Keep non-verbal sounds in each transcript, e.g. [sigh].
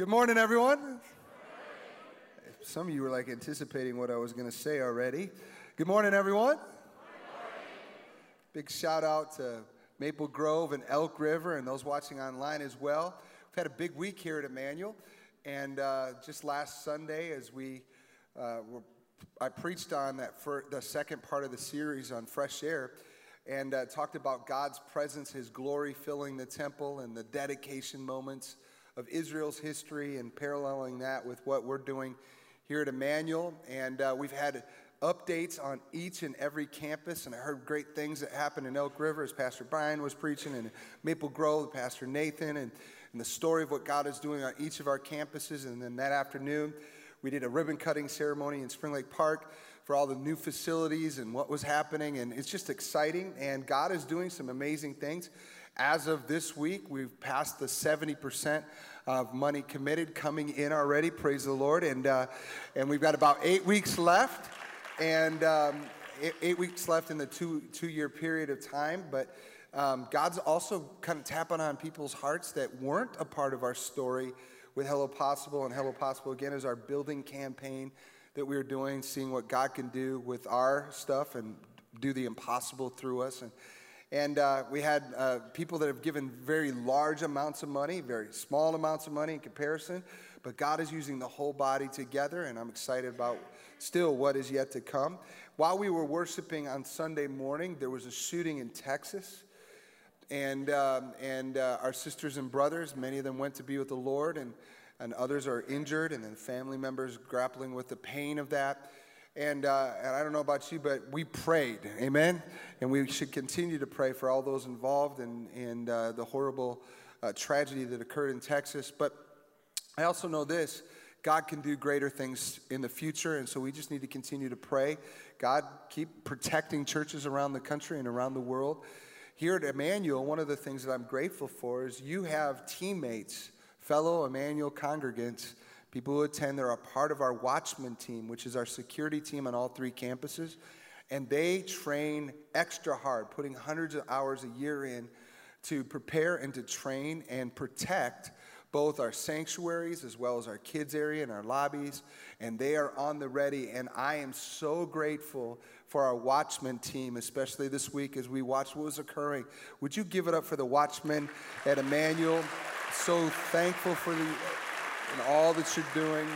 Good morning, everyone. Some of you were like anticipating what I was going to say already. Good morning, everyone. Big shout out to Maple Grove and Elk River and those watching online as well. We've had a big week here at Emmanuel, and uh, just last Sunday, as we uh, were, I preached on that for the second part of the series on fresh air, and uh, talked about God's presence, His glory filling the temple, and the dedication moments of Israel's history, and paralleling that with what we're doing here at Emmanuel. And uh, we've had updates on each and every campus, and I heard great things that happened in Elk River as Pastor Brian was preaching, and Maple Grove, Pastor Nathan, and, and the story of what God is doing on each of our campuses. And then that afternoon, we did a ribbon cutting ceremony in Spring Lake Park for all the new facilities and what was happening, and it's just exciting. And God is doing some amazing things. As of this week, we've passed the 70% of money committed coming in already. Praise the Lord. And, uh, and we've got about eight weeks left, and um, eight, eight, weeks left in the two, two year period of time. But um, God's also kind of tapping on people's hearts that weren't a part of our story with Hello Possible. And Hello Possible, again, is our building campaign that we are doing, seeing what God can do with our stuff and do the impossible through us. And and uh, we had uh, people that have given very large amounts of money, very small amounts of money in comparison. But God is using the whole body together, and I'm excited about still what is yet to come. While we were worshiping on Sunday morning, there was a shooting in Texas. And, um, and uh, our sisters and brothers, many of them went to be with the Lord, and, and others are injured, and then family members grappling with the pain of that. And, uh, and I don't know about you, but we prayed, amen? And we should continue to pray for all those involved and, in uh, the horrible uh, tragedy that occurred in Texas. But I also know this God can do greater things in the future, and so we just need to continue to pray. God, keep protecting churches around the country and around the world. Here at Emmanuel, one of the things that I'm grateful for is you have teammates, fellow Emmanuel congregants People who attend, they're a part of our Watchman team, which is our security team on all three campuses. And they train extra hard, putting hundreds of hours a year in to prepare and to train and protect both our sanctuaries as well as our kids area and our lobbies. And they are on the ready and i am so grateful for our watchman team especially this week as we watch what was occurring. Would you give it up for the watchmen at emmanuel? So thankful for the and all that you're doing.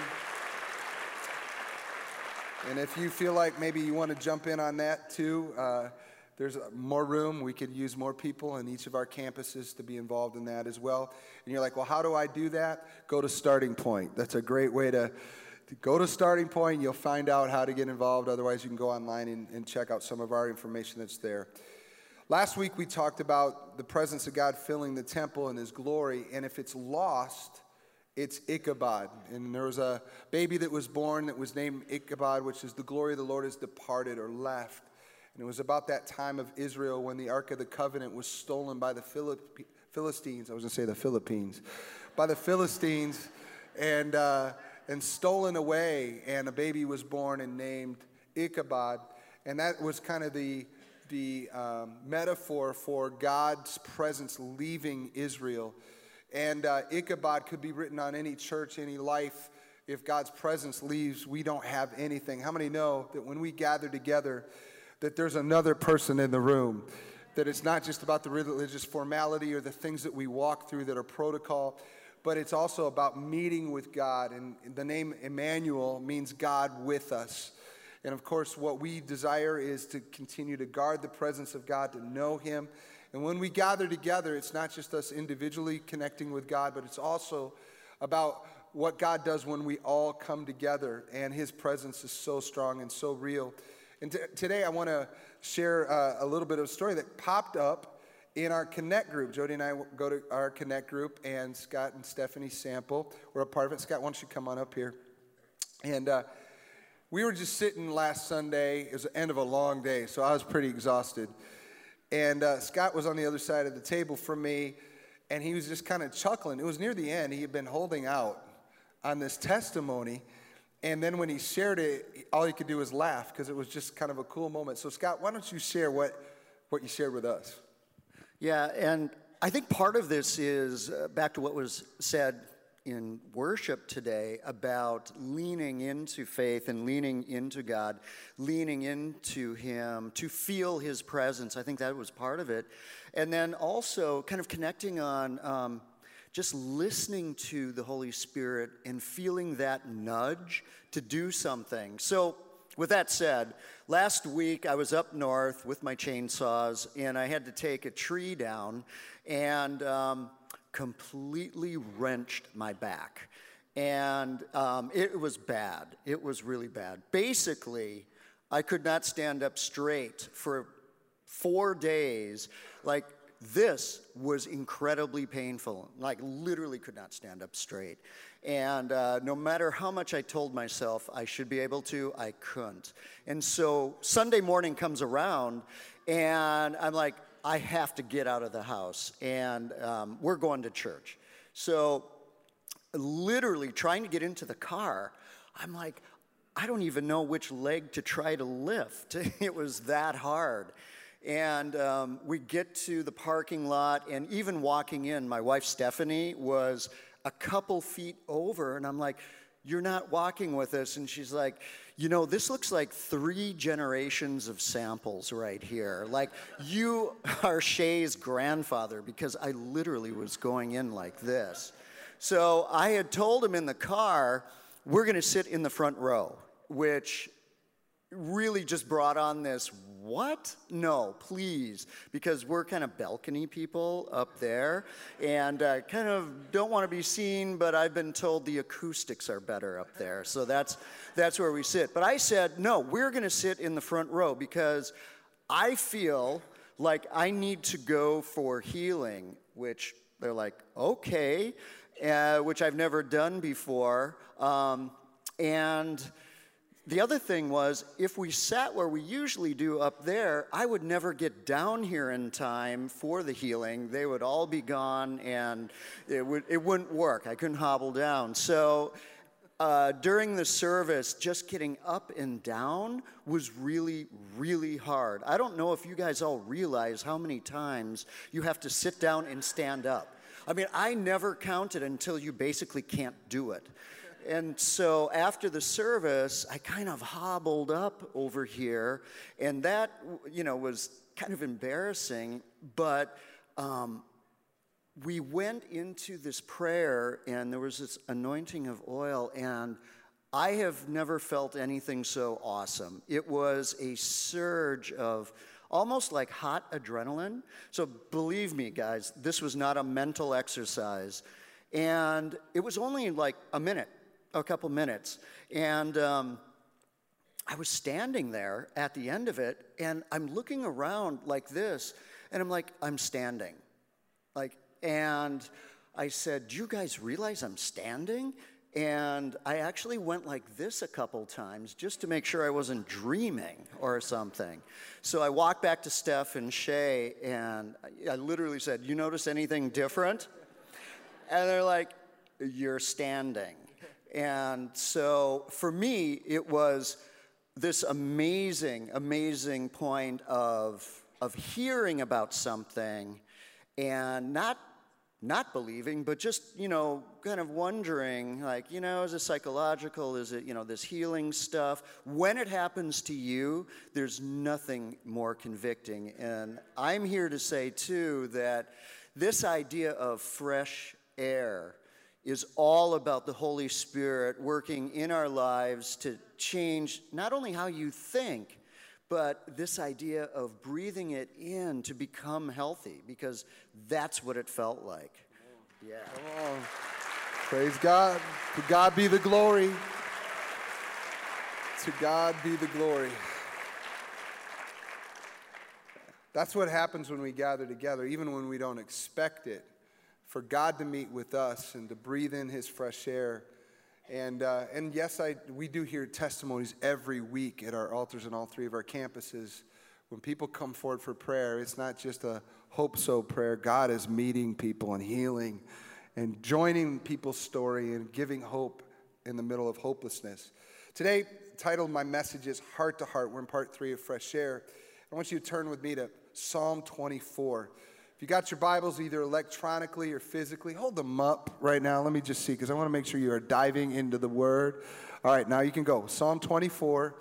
And if you feel like maybe you want to jump in on that too, uh, there's more room. We could use more people in each of our campuses to be involved in that as well. And you're like, well, how do I do that? Go to Starting Point. That's a great way to, to go to Starting Point. You'll find out how to get involved. Otherwise, you can go online and, and check out some of our information that's there. Last week, we talked about the presence of God filling the temple and His glory. And if it's lost, it's Ichabod. And there was a baby that was born that was named Ichabod, which is the glory of the Lord has departed or left. And it was about that time of Israel when the Ark of the Covenant was stolen by the Philistines. I was going to say the Philippines. By the Philistines and, uh, and stolen away. And a baby was born and named Ichabod. And that was kind of the, the um, metaphor for God's presence leaving Israel and uh, Ichabod could be written on any church, any life. If God's presence leaves, we don't have anything. How many know that when we gather together, that there's another person in the room? That it's not just about the religious formality or the things that we walk through that are protocol, but it's also about meeting with God. And the name Emmanuel means God with us. And of course, what we desire is to continue to guard the presence of God, to know Him, and when we gather together, it's not just us individually connecting with God, but it's also about what God does when we all come together. And His presence is so strong and so real. And t- today I want to share uh, a little bit of a story that popped up in our Connect group. Jody and I go to our Connect group, and Scott and Stephanie Sample were a part of it. Scott, why don't you come on up here? And uh, we were just sitting last Sunday. It was the end of a long day, so I was pretty exhausted. And uh, Scott was on the other side of the table from me, and he was just kind of chuckling. It was near the end. He had been holding out on this testimony. And then when he shared it, all he could do was laugh because it was just kind of a cool moment. So, Scott, why don't you share what, what you shared with us? Yeah, and I think part of this is uh, back to what was said in worship today about leaning into faith and leaning into God, leaning into Him to feel His presence. I think that was part of it. And then also kind of connecting on um, just listening to the Holy Spirit and feeling that nudge to do something. So, with that said, last week I was up north with my chainsaws and I had to take a tree down and um, completely wrenched my back. And um, it was bad. It was really bad. Basically, I could not stand up straight for four days. Like, this was incredibly painful. Like, literally could not stand up straight. And uh, no matter how much I told myself I should be able to, I couldn't. And so Sunday morning comes around, and I'm like, I have to get out of the house, and um, we're going to church. So, literally trying to get into the car, I'm like, I don't even know which leg to try to lift. [laughs] it was that hard. And um, we get to the parking lot, and even walking in, my wife Stephanie was a couple feet over, and I'm like, You're not walking with us. And she's like, You know, this looks like three generations of samples right here. Like, you are Shay's grandfather, because I literally was going in like this. So I had told him in the car, We're going to sit in the front row, which really just brought on this what? No, please, because we're kind of balcony people up there and uh, kind of don't want to be seen, but I've been told the acoustics are better up there. So that's, that's where we sit. But I said, no, we're going to sit in the front row because I feel like I need to go for healing, which they're like, okay, uh, which I've never done before. Um, and the other thing was, if we sat where we usually do up there, I would never get down here in time for the healing. They would all be gone and it, would, it wouldn't work. I couldn't hobble down. So uh, during the service, just getting up and down was really, really hard. I don't know if you guys all realize how many times you have to sit down and stand up. I mean, I never counted until you basically can't do it. And so after the service, I kind of hobbled up over here, and that, you know, was kind of embarrassing, but um, we went into this prayer, and there was this anointing of oil, and I have never felt anything so awesome. It was a surge of almost like hot adrenaline. So believe me, guys, this was not a mental exercise. And it was only like a minute a couple minutes. And um, I was standing there at the end of it, and I'm looking around like this, and I'm like, I'm standing. Like, and I said, Do you guys realize I'm standing? And I actually went like this a couple times just to make sure I wasn't dreaming or something. So I walked back to Steph and Shay, and I literally said, You notice anything different? And they're like, You're standing. And so for me, it was this amazing, amazing point of, of hearing about something and not not believing, but just, you know, kind of wondering, like, you know, is it psychological? Is it, you know, this healing stuff? When it happens to you, there's nothing more convicting. And I'm here to say, too, that this idea of fresh air is all about the Holy Spirit working in our lives to change not only how you think, but this idea of breathing it in to become healthy, because that's what it felt like. Yeah. Come on. Praise God. To God be the glory. To God be the glory. That's what happens when we gather together, even when we don't expect it for God to meet with us and to breathe in His fresh air. And, uh, and yes, I, we do hear testimonies every week at our altars in all three of our campuses. When people come forward for prayer, it's not just a hope so prayer. God is meeting people and healing and joining people's story and giving hope in the middle of hopelessness. Today, titled my message is Heart to Heart. We're in part three of Fresh Air. I want you to turn with me to Psalm 24 you got your Bibles either electronically or physically, hold them up right now. Let me just see, because I want to make sure you are diving into the Word. All right, now you can go. Psalm 24.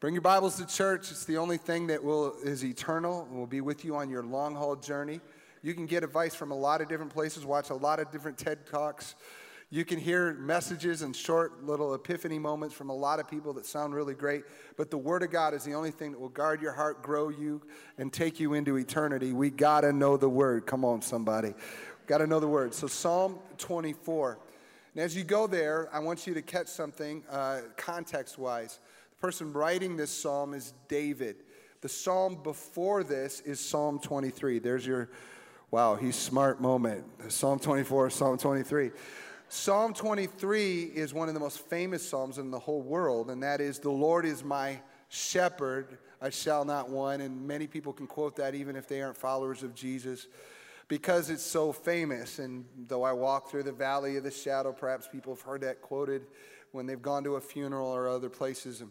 Bring your Bibles to church. It's the only thing that will is eternal and will be with you on your long haul journey. You can get advice from a lot of different places, watch a lot of different TED Talks. You can hear messages and short little epiphany moments from a lot of people that sound really great, but the Word of God is the only thing that will guard your heart, grow you, and take you into eternity. We got to know the Word. Come on, somebody. Got to know the Word. So, Psalm 24. And as you go there, I want you to catch something uh, context wise. The person writing this psalm is David. The psalm before this is Psalm 23. There's your, wow, he's smart moment. Psalm 24, Psalm 23. Psalm 23 is one of the most famous Psalms in the whole world, and that is, The Lord is my shepherd, I shall not want. And many people can quote that even if they aren't followers of Jesus because it's so famous. And though I walk through the valley of the shadow, perhaps people have heard that quoted when they've gone to a funeral or other places.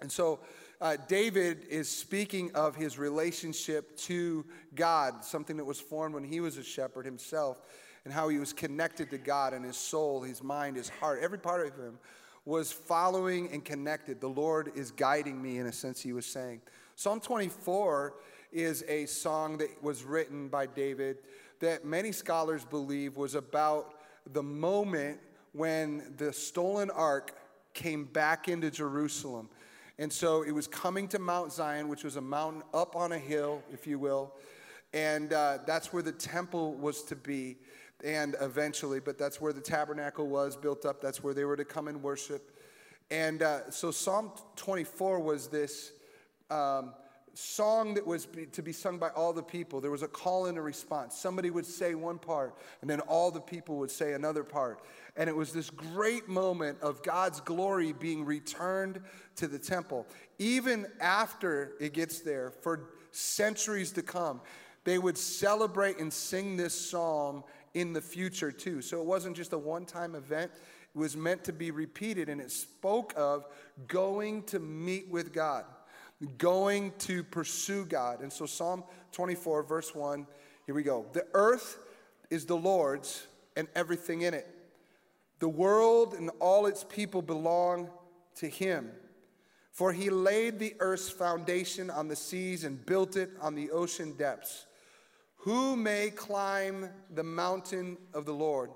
And, so uh, David is speaking of his relationship to God, something that was formed when he was a shepherd himself and how he was connected to God and his soul, his mind, his heart, every part of him was following and connected. The Lord is guiding me, in a sense, he was saying. Psalm 24 is a song that was written by David that many scholars believe was about the moment when the stolen ark came back into Jerusalem. And so it was coming to Mount Zion, which was a mountain up on a hill, if you will. And uh, that's where the temple was to be and eventually, but that's where the tabernacle was built up. That's where they were to come and worship. And uh, so Psalm 24 was this um, song that was be, to be sung by all the people. There was a call and a response. Somebody would say one part, and then all the people would say another part. And it was this great moment of God's glory being returned to the temple. Even after it gets there, for centuries to come, they would celebrate and sing this psalm in the future too. So it wasn't just a one time event, it was meant to be repeated, and it spoke of going to meet with God, going to pursue God. And so Psalm 24, verse 1, here we go. The earth is the Lord's and everything in it. The world and all its people belong to him. For he laid the earth's foundation on the seas and built it on the ocean depths. Who may climb the mountain of the Lord?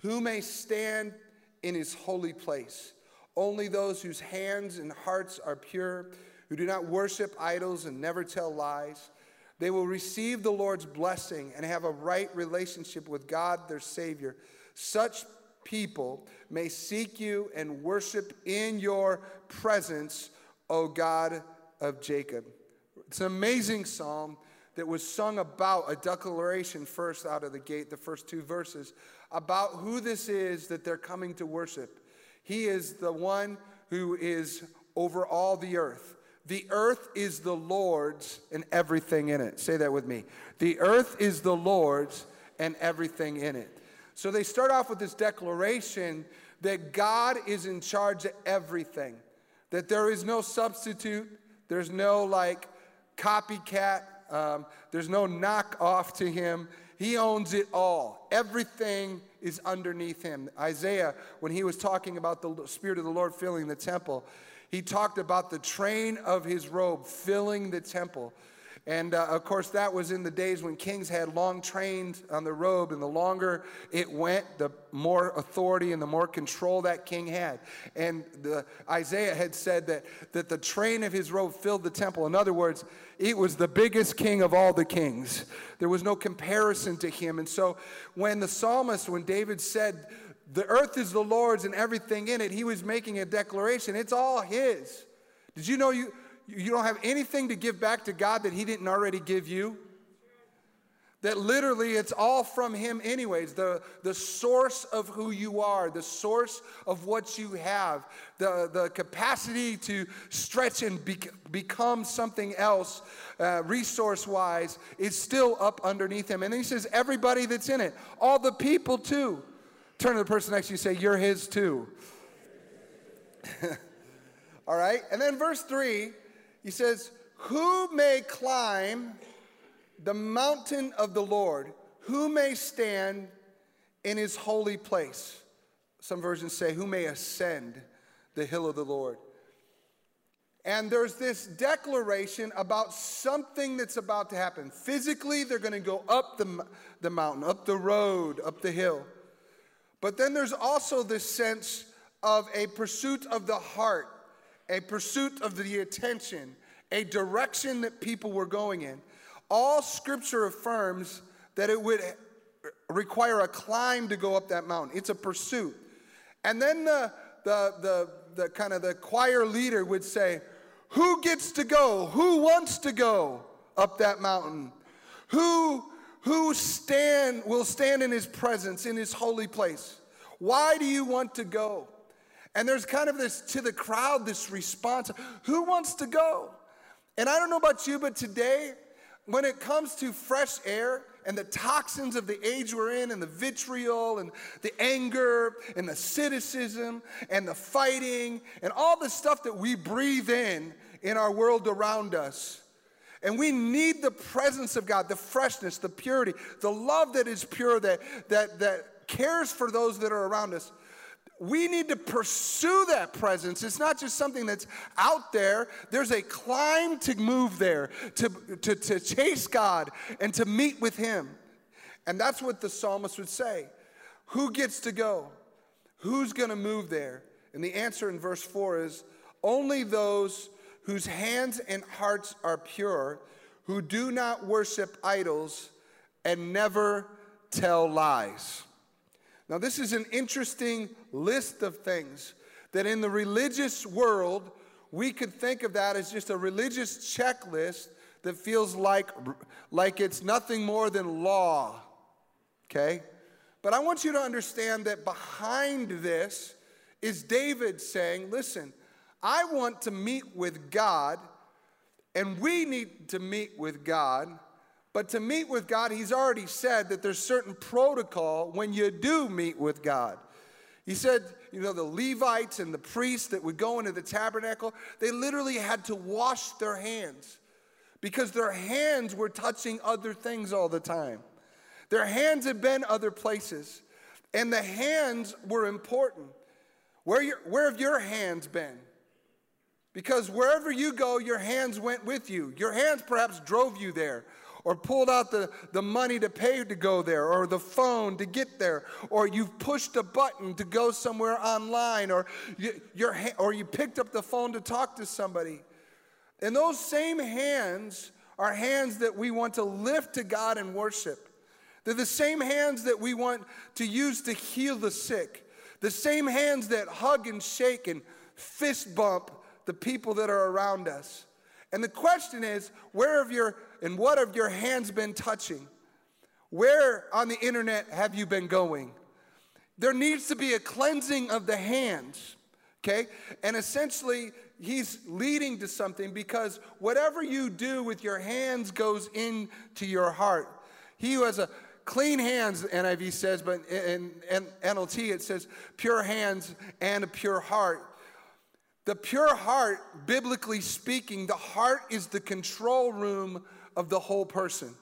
Who may stand in his holy place? Only those whose hands and hearts are pure, who do not worship idols and never tell lies. They will receive the Lord's blessing and have a right relationship with God, their Savior. Such people may seek you and worship in your presence, O God of Jacob. It's an amazing psalm that was sung about a declaration first out of the gate, the first two verses, about who this is that they're coming to worship. He is the one who is over all the earth. The earth is the Lord's and everything in it. Say that with me. The earth is the Lord's and everything in it. So they start off with this declaration that God is in charge of everything, that there is no substitute, there's no like copycat um, there's no knock off to him. He owns it all. Everything is underneath him. Isaiah, when he was talking about the Spirit of the Lord filling the temple, he talked about the train of his robe filling the temple. And uh, of course, that was in the days when kings had long trains on the robe, and the longer it went, the more authority and the more control that king had. And the, Isaiah had said that, that the train of his robe filled the temple. In other words, it was the biggest king of all the kings. There was no comparison to him. And so when the psalmist, when David said, the earth is the Lord's and everything in it, he was making a declaration. It's all his. Did you know you? You don't have anything to give back to God that He didn't already give you. That literally it's all from Him, anyways. The, the source of who you are, the source of what you have, the, the capacity to stretch and be, become something else, uh, resource wise, is still up underneath Him. And He says, everybody that's in it, all the people too. Turn to the person next to you say, You're His too. [laughs] all right? And then verse 3 he says, Who may climb the mountain of the Lord, who may stand in his holy place? Some versions say, who may ascend the hill of the Lord? And there's this declaration about something that's about to happen. Physically, they're going to go up the, the mountain, up the road, up the hill. But then there's also this sense of a pursuit of the heart, a pursuit of the attention, a direction that people were going in. All scripture affirms that it would require a climb to go up that mountain. It's a pursuit. And then the, the, the, the kind of the choir leader would say, Who gets to go? Who wants to go up that mountain? Who, who stand, will stand in his presence, in his holy place? Why do you want to go? And there's kind of this to the crowd, this response who wants to go? And I don't know about you, but today, when it comes to fresh air and the toxins of the age we're in, and the vitriol, and the anger, and the cynicism, and the fighting, and all the stuff that we breathe in in our world around us. And we need the presence of God, the freshness, the purity, the love that is pure, that, that, that cares for those that are around us we need to pursue that presence. It's not just something that's out there. There's a climb to move there, to, to, to chase God and to meet with Him. And that's what the psalmist would say. Who gets to go? Who's going to move there? And the answer in verse 4 is only those whose hands and hearts are pure, who do not worship idols and never tell lies. Now, this is an interesting list of things that in the religious world, we could think of that as just a religious checklist that feels like, like it's nothing more than law. Okay? But I want you to understand that behind this is David saying, listen, I want to meet with God, and we need to meet with God but to meet with God, he's already said that there's certain protocol when you do meet with God. He said, you know, the Levites and the priests that would go into the tabernacle, they literally had to wash their hands because their hands were touching other things all the time. Their hands had been other places, and the hands were important. Where, your, where have your hands been? Because wherever you go, your hands went with you. Your hands perhaps drove you there or pulled out the, the money to pay to go there, or the phone to get there, or you've pushed a button to go somewhere online, or you, your, or you picked up the phone to talk to somebody. And those same hands are hands that we want to lift to God and worship. They're the same hands that we want to use to heal the sick, the same hands that hug and shake and fist bump the people that are around us. And the question is, where have your and what have your hands been touching? Where on the internet have you been going? There needs to be a cleansing of the hands, okay? And essentially, he's leading to something because whatever you do with your hands goes into your heart. He who has a clean hands, NIV says, but in, in NLT it says pure hands and a pure heart. The pure heart, biblically speaking, the heart is the control room of the whole person.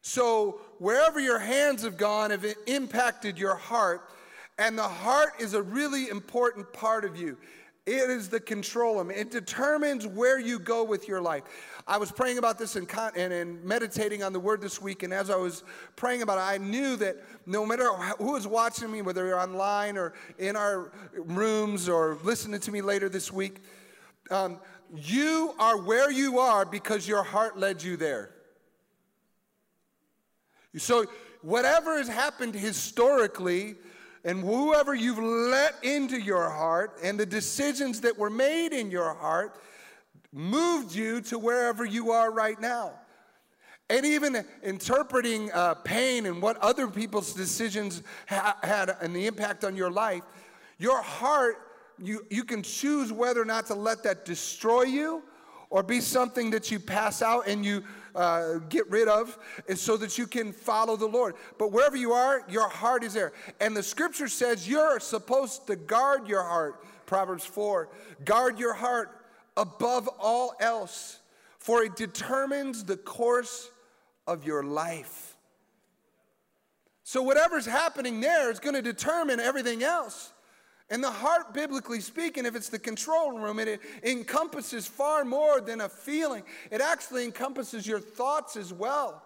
So, wherever your hands have gone, have impacted your heart, and the heart is a really important part of you. It is the control. It determines where you go with your life. I was praying about this and, and, and, meditating on the word this week, and as I was praying about it, I knew that no matter who is watching me, whether you're online or in our rooms or listening to me later this week, um, you are where you are because your heart led you there. So, whatever has happened historically, and whoever you've let into your heart, and the decisions that were made in your heart, moved you to wherever you are right now. And even interpreting uh, pain and what other people's decisions ha- had and the impact on your life, your heart, you, you can choose whether or not to let that destroy you or be something that you pass out and you uh, get rid of and so that you can follow the Lord. But wherever you are, your heart is there. And the scripture says you're supposed to guard your heart. Proverbs 4 guard your heart above all else, for it determines the course of your life. So, whatever's happening there is going to determine everything else. And the heart, biblically speaking, if it's the control room, it, encompasses far more than a feeling. It actually encompasses your thoughts as well.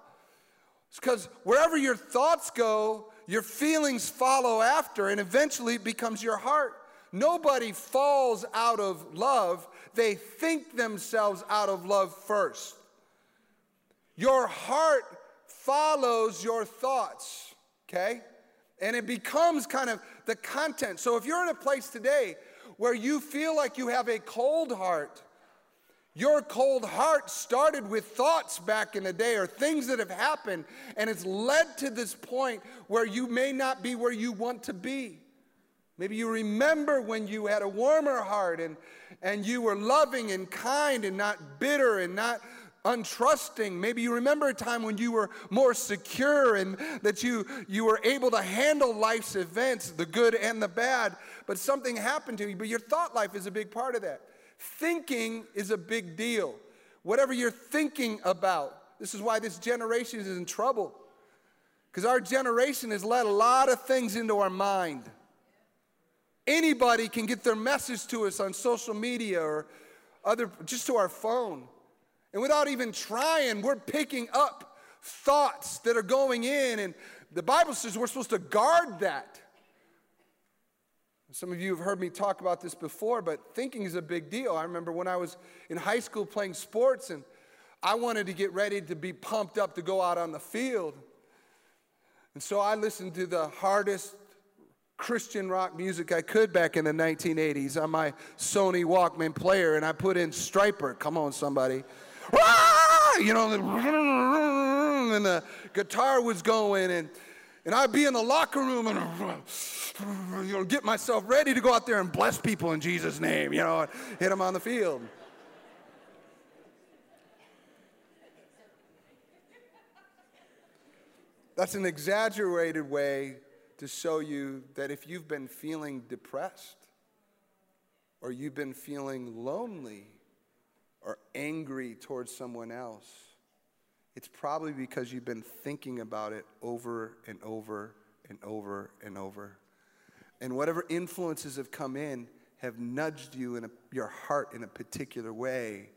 Because wherever your thoughts go, your feelings follow after, and eventually it becomes your heart. Nobody falls out of love, they think themselves out of love first. Your heart follows your thoughts, okay? And it becomes kind of the content. So if you're in a place today where you feel like you have a cold heart, your cold heart started with thoughts back in the day or things that have happened, and it's led to this point where you may not be where you want to be. Maybe you remember when you had a warmer heart and, and you were loving and kind and not bitter and not untrusting. Maybe you remember a time when you were more secure and that you, you were able to handle life's events, the good and the bad, but something happened to you. But your thought life is a big part of that. Thinking is a big deal. Whatever you're thinking about, this is why this generation is in trouble. Because our generation has let a lot of things into our mind. Anybody can get their message to us on social media or other, just to our phone. And without even trying, we're picking up thoughts that are going in. And the Bible says we're supposed to guard that. Some of you have heard me talk about this before, but thinking is a big deal. I remember when I was in high school playing sports and I wanted to get ready to be pumped up to go out on the field. And so I listened to the hardest Christian rock music I could back in the 1980s on my Sony Walkman player, and I put in Stryper. Come on, somebody. Ah! You know, and the guitar was going, and, and I'd be in the locker room and you know, get myself ready to go out there and bless people in Jesus' name, you know, hit them on the field. That's an exaggerated way to show you that if you've been feeling depressed, or you've been feeling lonely, or angry towards someone else, it's probably because you've been thinking about it over and over and over and over. And whatever influences have come in have nudged you in a, your heart in a particular way,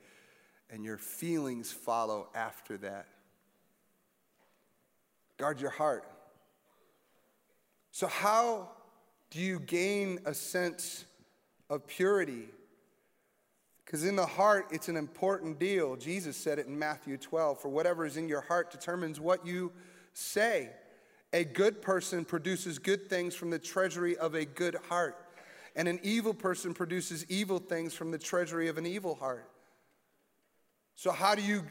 and your feelings follow after that. Guard your heart. So, how do you gain a sense of purity? Because in the heart, it's an important deal. Jesus said it in Matthew 12 For whatever is in your heart determines what you say. A good person produces good things from the treasury of a good heart, and an evil person produces evil things from the treasury of an evil heart. So, how do you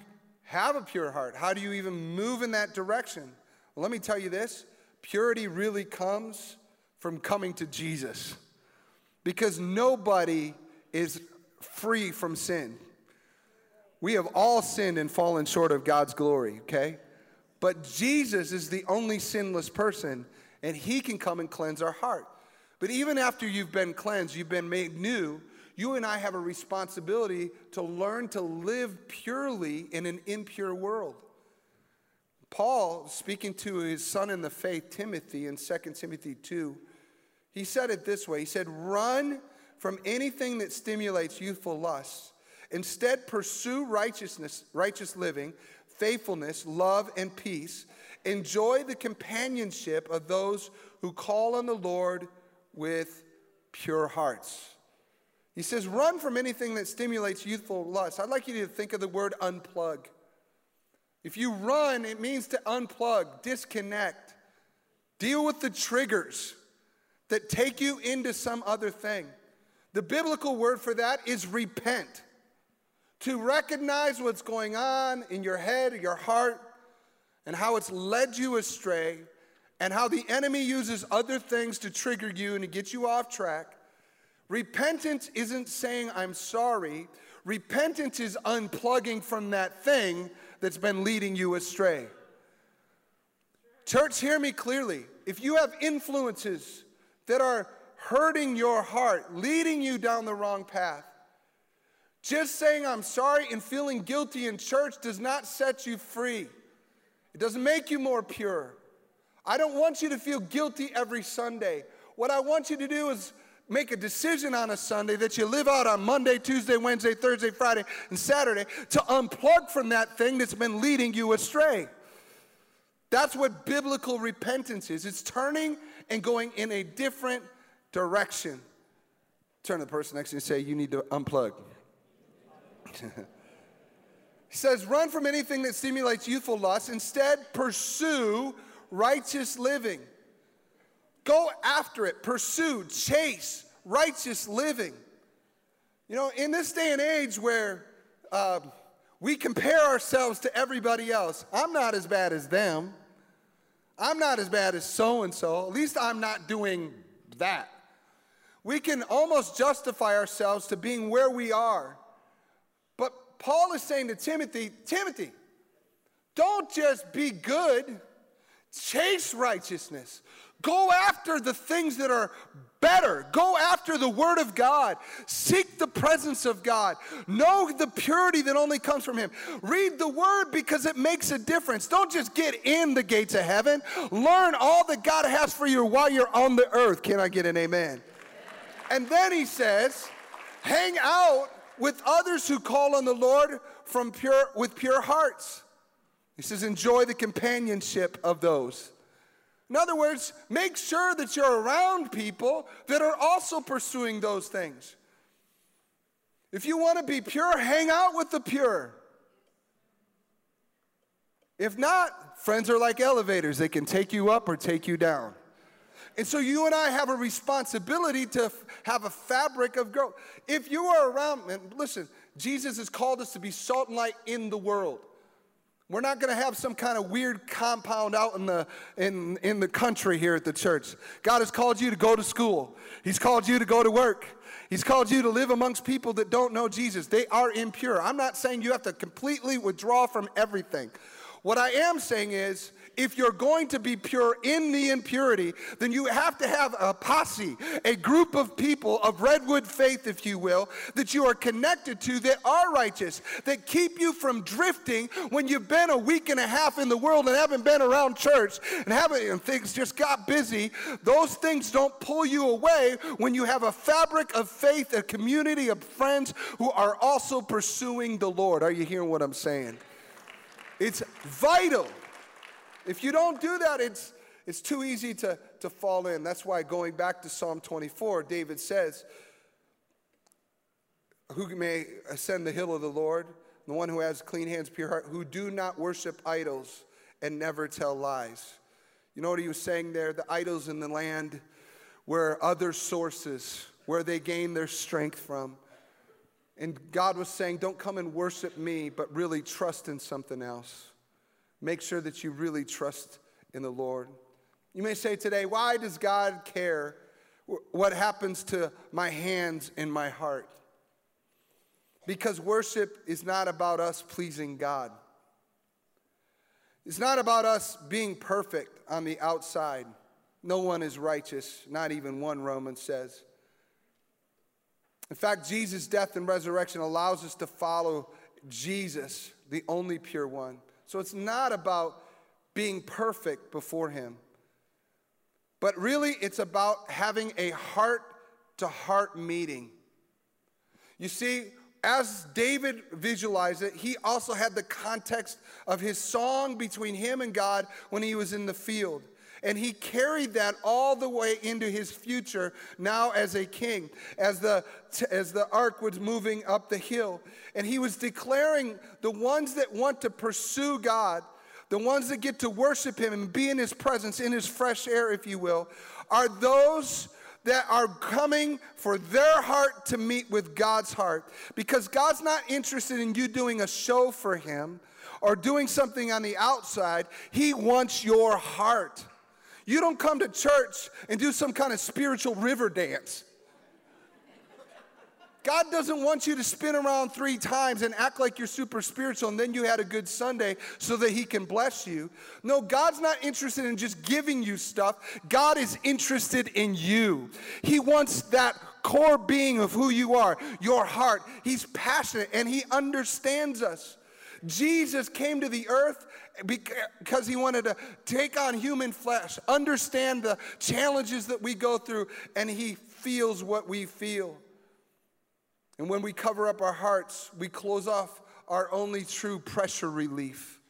have a pure heart? How do you even move in that direction? Well, let me tell you this purity really comes from coming to Jesus because nobody is free from sin. We have all sinned and fallen short of God's glory, okay? But Jesus is the only sinless person, and He can come and cleanse our heart. But even after you've been cleansed, you've been made new, you and I have a responsibility to learn to live purely in an impure world. Paul, speaking to his son in the faith, Timothy, in 2 Timothy 2, he said it this way He said, Run from anything that stimulates youthful lusts. Instead, pursue righteousness, righteous living, faithfulness, love, and peace. Enjoy the companionship of those who call on the Lord with pure hearts. He says, run from anything that stimulates youthful lust. I'd like you to think of the word unplug. If you run, it means to unplug, disconnect, deal with the triggers that take you into some other thing. The biblical word for that is repent. To recognize what's going on in your head, your heart, and how it's led you astray, and how the enemy uses other things to trigger you and to get you off track. Repentance isn't saying, I'm sorry. Repentance is unplugging from that thing that's been leading you astray. Church, hear me clearly. If you have influences that are hurting your heart, leading you down the wrong path. Just saying I'm sorry and feeling guilty in church does not set you free. It doesn't make you more pure. I don't want you to feel guilty every Sunday. What I want you to do is make a decision on a Sunday that you live out on Monday, Tuesday, Wednesday, Thursday, Friday, and Saturday to unplug from that thing that's been leading you astray. That's what biblical repentance is it's turning and going in a different direction. Turn to the person next to you and say, You need to unplug. [laughs] he says, Run from anything that stimulates youthful lust. Instead, pursue righteous living. Go after it, pursue, chase righteous living. You know, in this day and age where uh, we compare ourselves to everybody else, I'm not as bad as them. I'm not as bad as so and so. At least I'm not doing that. We can almost justify ourselves to being where we are. But Paul is saying to Timothy, Timothy, don't just be good, chase righteousness. Go after the things that are better. Go after the Word of God. Seek the presence of God. Know the purity that only comes from Him. Read the Word because it makes a difference. Don't just get in the gates of heaven. Learn all that God has for you while you're on the earth. Can I get an amen? And then He says, hang out with others who call on the Lord from pure, with pure hearts. He says, enjoy the companionship of those. In other words, make sure that you're around people that are also pursuing those things. If you want to be pure, hang out with the pure. If not, friends are like elevators, they can take you up or take you down. And so you and I have a responsibility to have a fabric of growth. If you are around, and listen, Jesus has called us to be salt and light in the world. We're not going to have some kind of weird compound out in the, in, in the country here at the church. God has called you to go to school, He's called you to go to work. He's called you to live amongst people that don't know Jesus. They are impure. I'm not saying you have to completely withdraw from everything. What I am saying is, if you're going to be pure in the impurity, then you have to have a posse, a group of people of redwood faith, if you will, that you are connected to that are righteous, that keep you from drifting when you've been a week and a half in the world and haven't been around church and haven't and things just got busy. Those things don't pull you away when you have a fabric of faith, a community of friends who are also pursuing the Lord. Are you hearing what I'm saying? It's vital if you don't do that, it's, it's too easy to, to fall in. That's why going back to Psalm 24, David says, Who may ascend the hill of the Lord? The one who has clean hands, pure heart, who do not worship idols and never tell lies. You know what he was saying there? The idols in the land were other sources where they gain their strength from. And God was saying, Don't come and worship me, but really trust in something else. Make sure that you really trust in the Lord. You may say today, why does God care what happens to my hands and my heart? Because worship is not about us pleasing God. It's not about us being perfect on the outside. No one is righteous, not even one, Romans says. In fact, Jesus' death and resurrection allows us to follow Jesus, the only pure one. So it's not about being perfect before Him, but really it's about having a heart to heart meeting. You see, as David visualized it, he also had the context of his song between him and God when he was in the field. And he carried that all the way into his future now as a king, as the, as the ark was moving up the hill. And he was declaring the ones that want to pursue God, the ones that get to worship him and be in his presence, in his fresh air, if you will, are those that are coming for their heart to meet with God's heart. Because God's not interested in you doing a show for Him or doing something on the outside, He wants your heart. You don't come to church and do some kind of spiritual river dance. God doesn't want you to spin around three times and act like you're super spiritual and then you had a good Sunday so that He can bless you. No, God's not interested in just giving you stuff. God is interested in you. He wants that core being of who you are, your heart. He's passionate and He understands us. Jesus came to the earth because he wanted to take on human flesh, understand the challenges that we go through, and he feels what we feel. And when we cover up our hearts, we close off our only true pressure relief.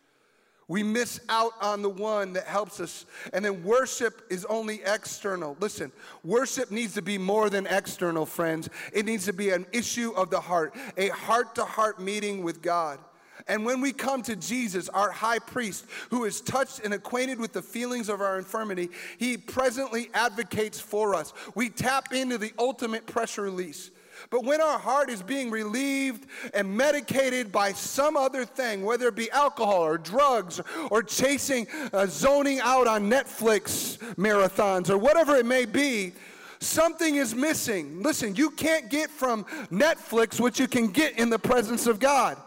We miss out on the one that helps us. And then worship is only external. Listen, worship needs to be more than external, friends. It needs to be an issue of the heart, a heart to heart meeting with God. And when we come to Jesus, our high priest, who is touched and acquainted with the feelings of our infirmity, he presently advocates for us. We tap into the ultimate pressure release. But when our heart is being relieved and medicated by some other thing, whether it be alcohol or drugs or chasing, uh, zoning out on Netflix marathons or whatever it may be, something is missing. Listen, you can't get from Netflix what you can get in the presence of God.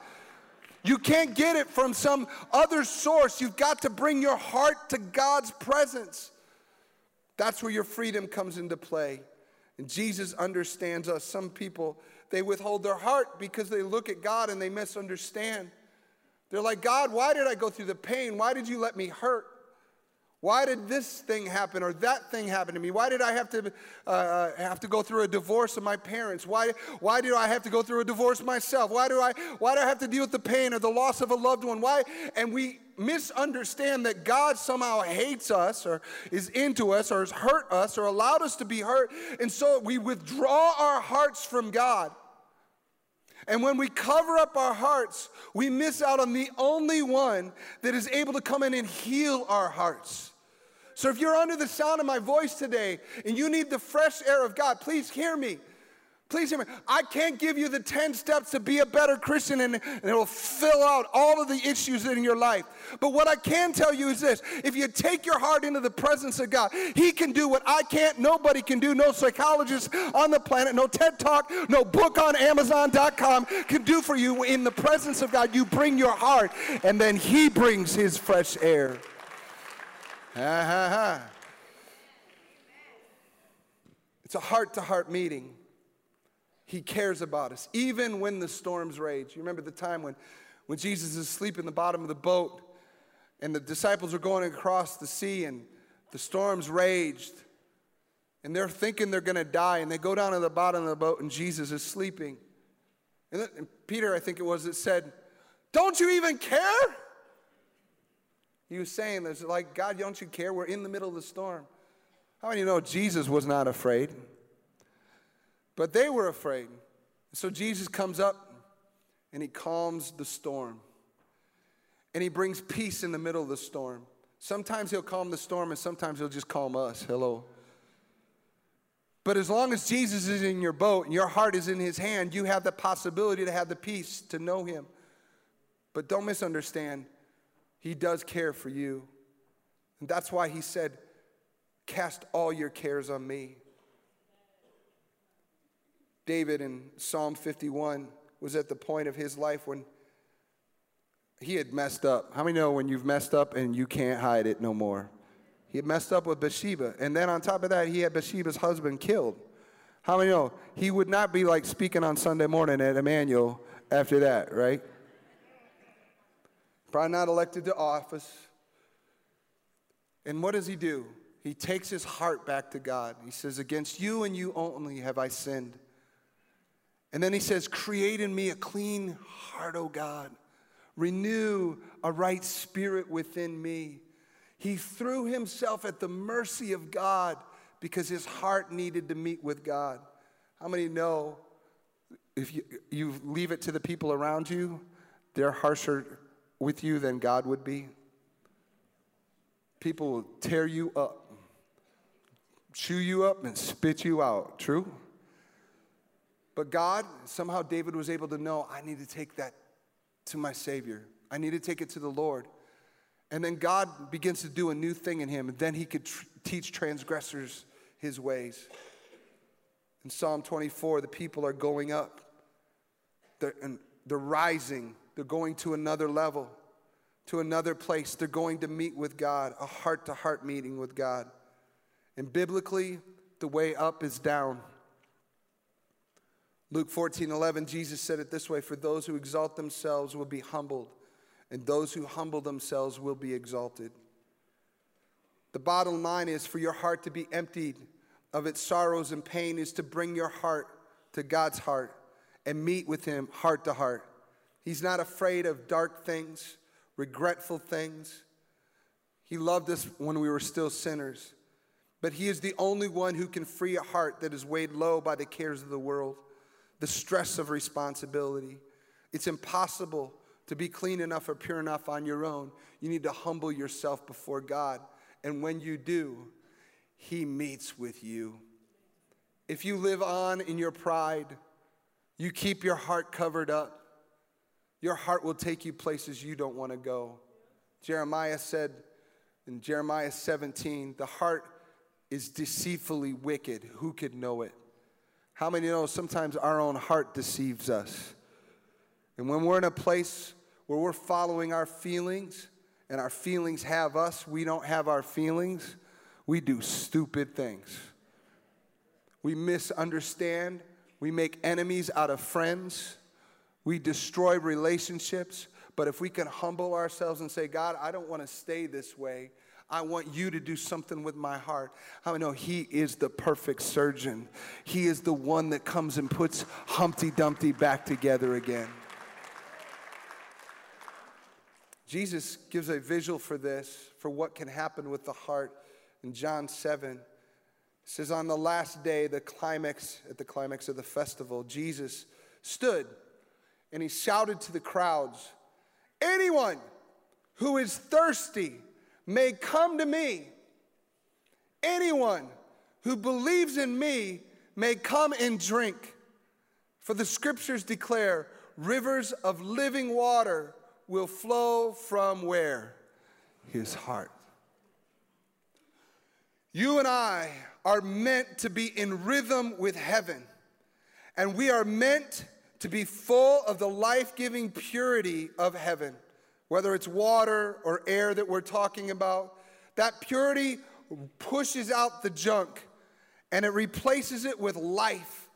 You can't get it from some other source. You've got to bring your heart to God's presence. That's where your freedom comes into play. And Jesus understands us. Some people, they withhold their heart because they look at God and they misunderstand. They're like, God, why did I go through the pain? Why did you let me hurt? Why did this thing happen or that thing happen to me? Why did I have to uh, uh, have to go through a divorce of my parents? Why, why do I have to go through a divorce myself? Why do I why do I have to deal with the pain or the loss of a loved one? Why? And we misunderstand that God somehow hates us or is into us or has hurt us or allowed us to be hurt, and so we withdraw our hearts from God. And when we cover up our hearts, we miss out on the only one that is able to come in and heal our hearts. So if you're under the sound of my voice today and you need the fresh air of God, please hear me. Please hear me. I can't give you the 10 steps to be a better Christian and, and it'll fill out all of the issues in your life. But what I can tell you is this if you take your heart into the presence of God, He can do what I can't, nobody can do, no psychologist on the planet, no TED Talk, no book on Amazon.com can do for you in the presence of God. You bring your heart, and then He brings His fresh air. Ha ha ha. It's a heart to heart meeting. He cares about us, even when the storms rage. You remember the time when, when Jesus is asleep in the bottom of the boat and the disciples are going across the sea and the storms raged and they're thinking they're going to die and they go down to the bottom of the boat and Jesus is sleeping. And, and Peter, I think it was, that said, Don't you even care? He was saying, "There's like, God, don't you care? We're in the middle of the storm. How many know Jesus was not afraid? But they were afraid. So Jesus comes up and he calms the storm. And he brings peace in the middle of the storm. Sometimes he'll calm the storm and sometimes he'll just calm us. Hello. But as long as Jesus is in your boat and your heart is in his hand, you have the possibility to have the peace to know him. But don't misunderstand, he does care for you. And that's why he said, Cast all your cares on me. David in Psalm 51 was at the point of his life when he had messed up. How many know when you've messed up and you can't hide it no more? He had messed up with Bathsheba. And then on top of that, he had Bathsheba's husband killed. How many know he would not be like speaking on Sunday morning at Emmanuel after that, right? Probably not elected to office. And what does he do? He takes his heart back to God. He says, Against you and you only have I sinned. And then he says, Create in me a clean heart, O God. Renew a right spirit within me. He threw himself at the mercy of God because his heart needed to meet with God. How many know if you, you leave it to the people around you, they're harsher with you than God would be? People will tear you up, chew you up, and spit you out. True? But God, somehow David was able to know, I need to take that to my Savior. I need to take it to the Lord. And then God begins to do a new thing in him, and then he could tr- teach transgressors his ways. In Psalm 24, the people are going up, they're, and they're rising, they're going to another level, to another place. They're going to meet with God, a heart to heart meeting with God. And biblically, the way up is down. Luke 14, 11, Jesus said it this way For those who exalt themselves will be humbled, and those who humble themselves will be exalted. The bottom line is for your heart to be emptied of its sorrows and pain is to bring your heart to God's heart and meet with Him heart to heart. He's not afraid of dark things, regretful things. He loved us when we were still sinners. But He is the only one who can free a heart that is weighed low by the cares of the world, the stress of responsibility. It's impossible to be clean enough or pure enough on your own. You need to humble yourself before God. And when you do, He meets with you. If you live on in your pride, you keep your heart covered up, your heart will take you places you don't want to go. Jeremiah said in Jeremiah 17, the heart is deceitfully wicked. Who could know it? How many know sometimes our own heart deceives us? And when we're in a place where we're following our feelings and our feelings have us, we don't have our feelings, we do stupid things. We misunderstand, we make enemies out of friends, we destroy relationships. But if we can humble ourselves and say, God, I don't want to stay this way. I want you to do something with my heart. I know He is the perfect surgeon. He is the one that comes and puts Humpty Dumpty back together again. Jesus gives a visual for this, for what can happen with the heart in John 7. It says, On the last day, the climax, at the climax of the festival, Jesus stood and he shouted to the crowds, Anyone who is thirsty may come to me. Anyone who believes in me may come and drink. For the scriptures declare rivers of living water will flow from where? His heart. You and I are meant to be in rhythm with heaven, and we are meant to be full of the life giving purity of heaven, whether it's water or air that we're talking about. That purity pushes out the junk and it replaces it with life.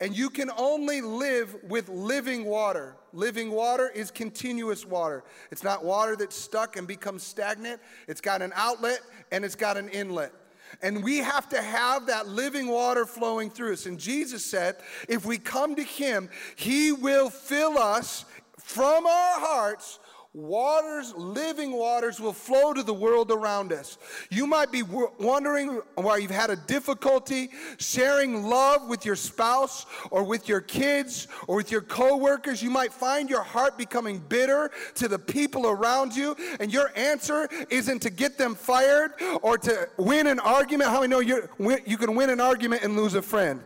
And you can only live with living water. Living water is continuous water. It's not water that's stuck and becomes stagnant, it's got an outlet and it's got an inlet. And we have to have that living water flowing through us. And Jesus said, if we come to Him, He will fill us from our hearts waters, living waters, will flow to the world around us. You might be wondering why you've had a difficulty sharing love with your spouse or with your kids or with your coworkers. You might find your heart becoming bitter to the people around you, and your answer isn't to get them fired or to win an argument. How many know you you can win an argument and lose a friend?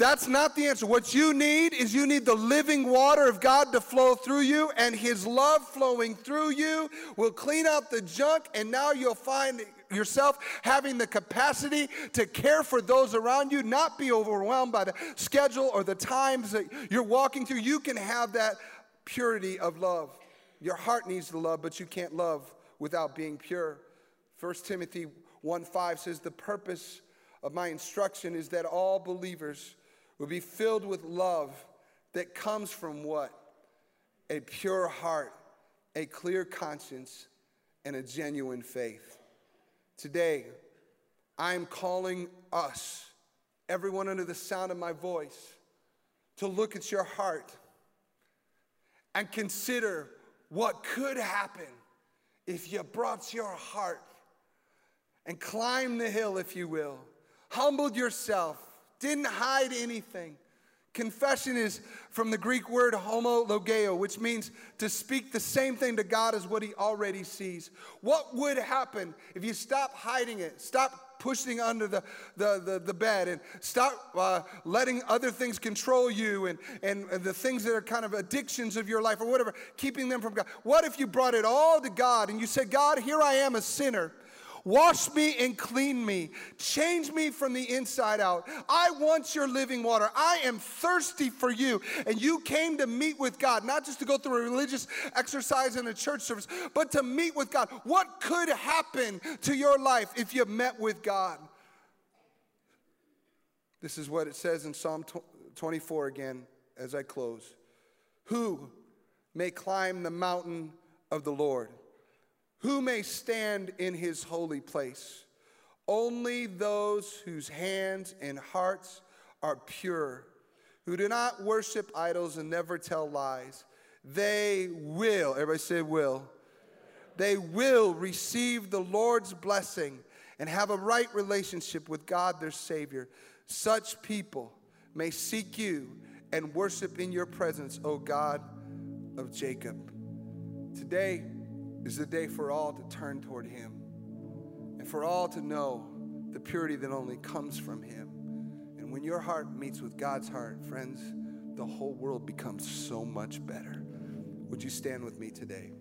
That's not the answer. What you need is you need the living water of God to flow through you, and His love flowing through you will clean out the junk, and now you'll find yourself having the capacity to care for those around you, not be overwhelmed by the schedule or the times that you're walking through. You can have that purity of love. Your heart needs the love, but you can't love without being pure. 1 Timothy 1 5 says, The purpose of my instruction is that all believers will be filled with love that comes from what? A pure heart, a clear conscience, and a genuine faith. Today, I am calling us, everyone under the sound of my voice, to look at your heart and consider what could happen if you brought your heart and climbed the hill, if you will, humbled yourself, didn't hide anything. Confession is from the Greek word homologeo, which means to speak the same thing to God as what he already sees. What would happen if you stop hiding it, stop pushing under the, the, the, the bed, and stop uh, letting other things control you and, and the things that are kind of addictions of your life or whatever, keeping them from God? What if you brought it all to God and you said, God, here I am, a sinner. Wash me and clean me. Change me from the inside out. I want your living water. I am thirsty for you. And you came to meet with God, not just to go through a religious exercise in a church service, but to meet with God. What could happen to your life if you met with God? This is what it says in Psalm 24 again as I close. Who may climb the mountain of the Lord. Who may stand in his holy place? Only those whose hands and hearts are pure, who do not worship idols and never tell lies. They will, everybody say will. They will receive the Lord's blessing and have a right relationship with God their Savior. Such people may seek you and worship in your presence, O God of Jacob. Today is the day for all to turn toward Him and for all to know the purity that only comes from Him. And when your heart meets with God's heart, friends, the whole world becomes so much better. Would you stand with me today?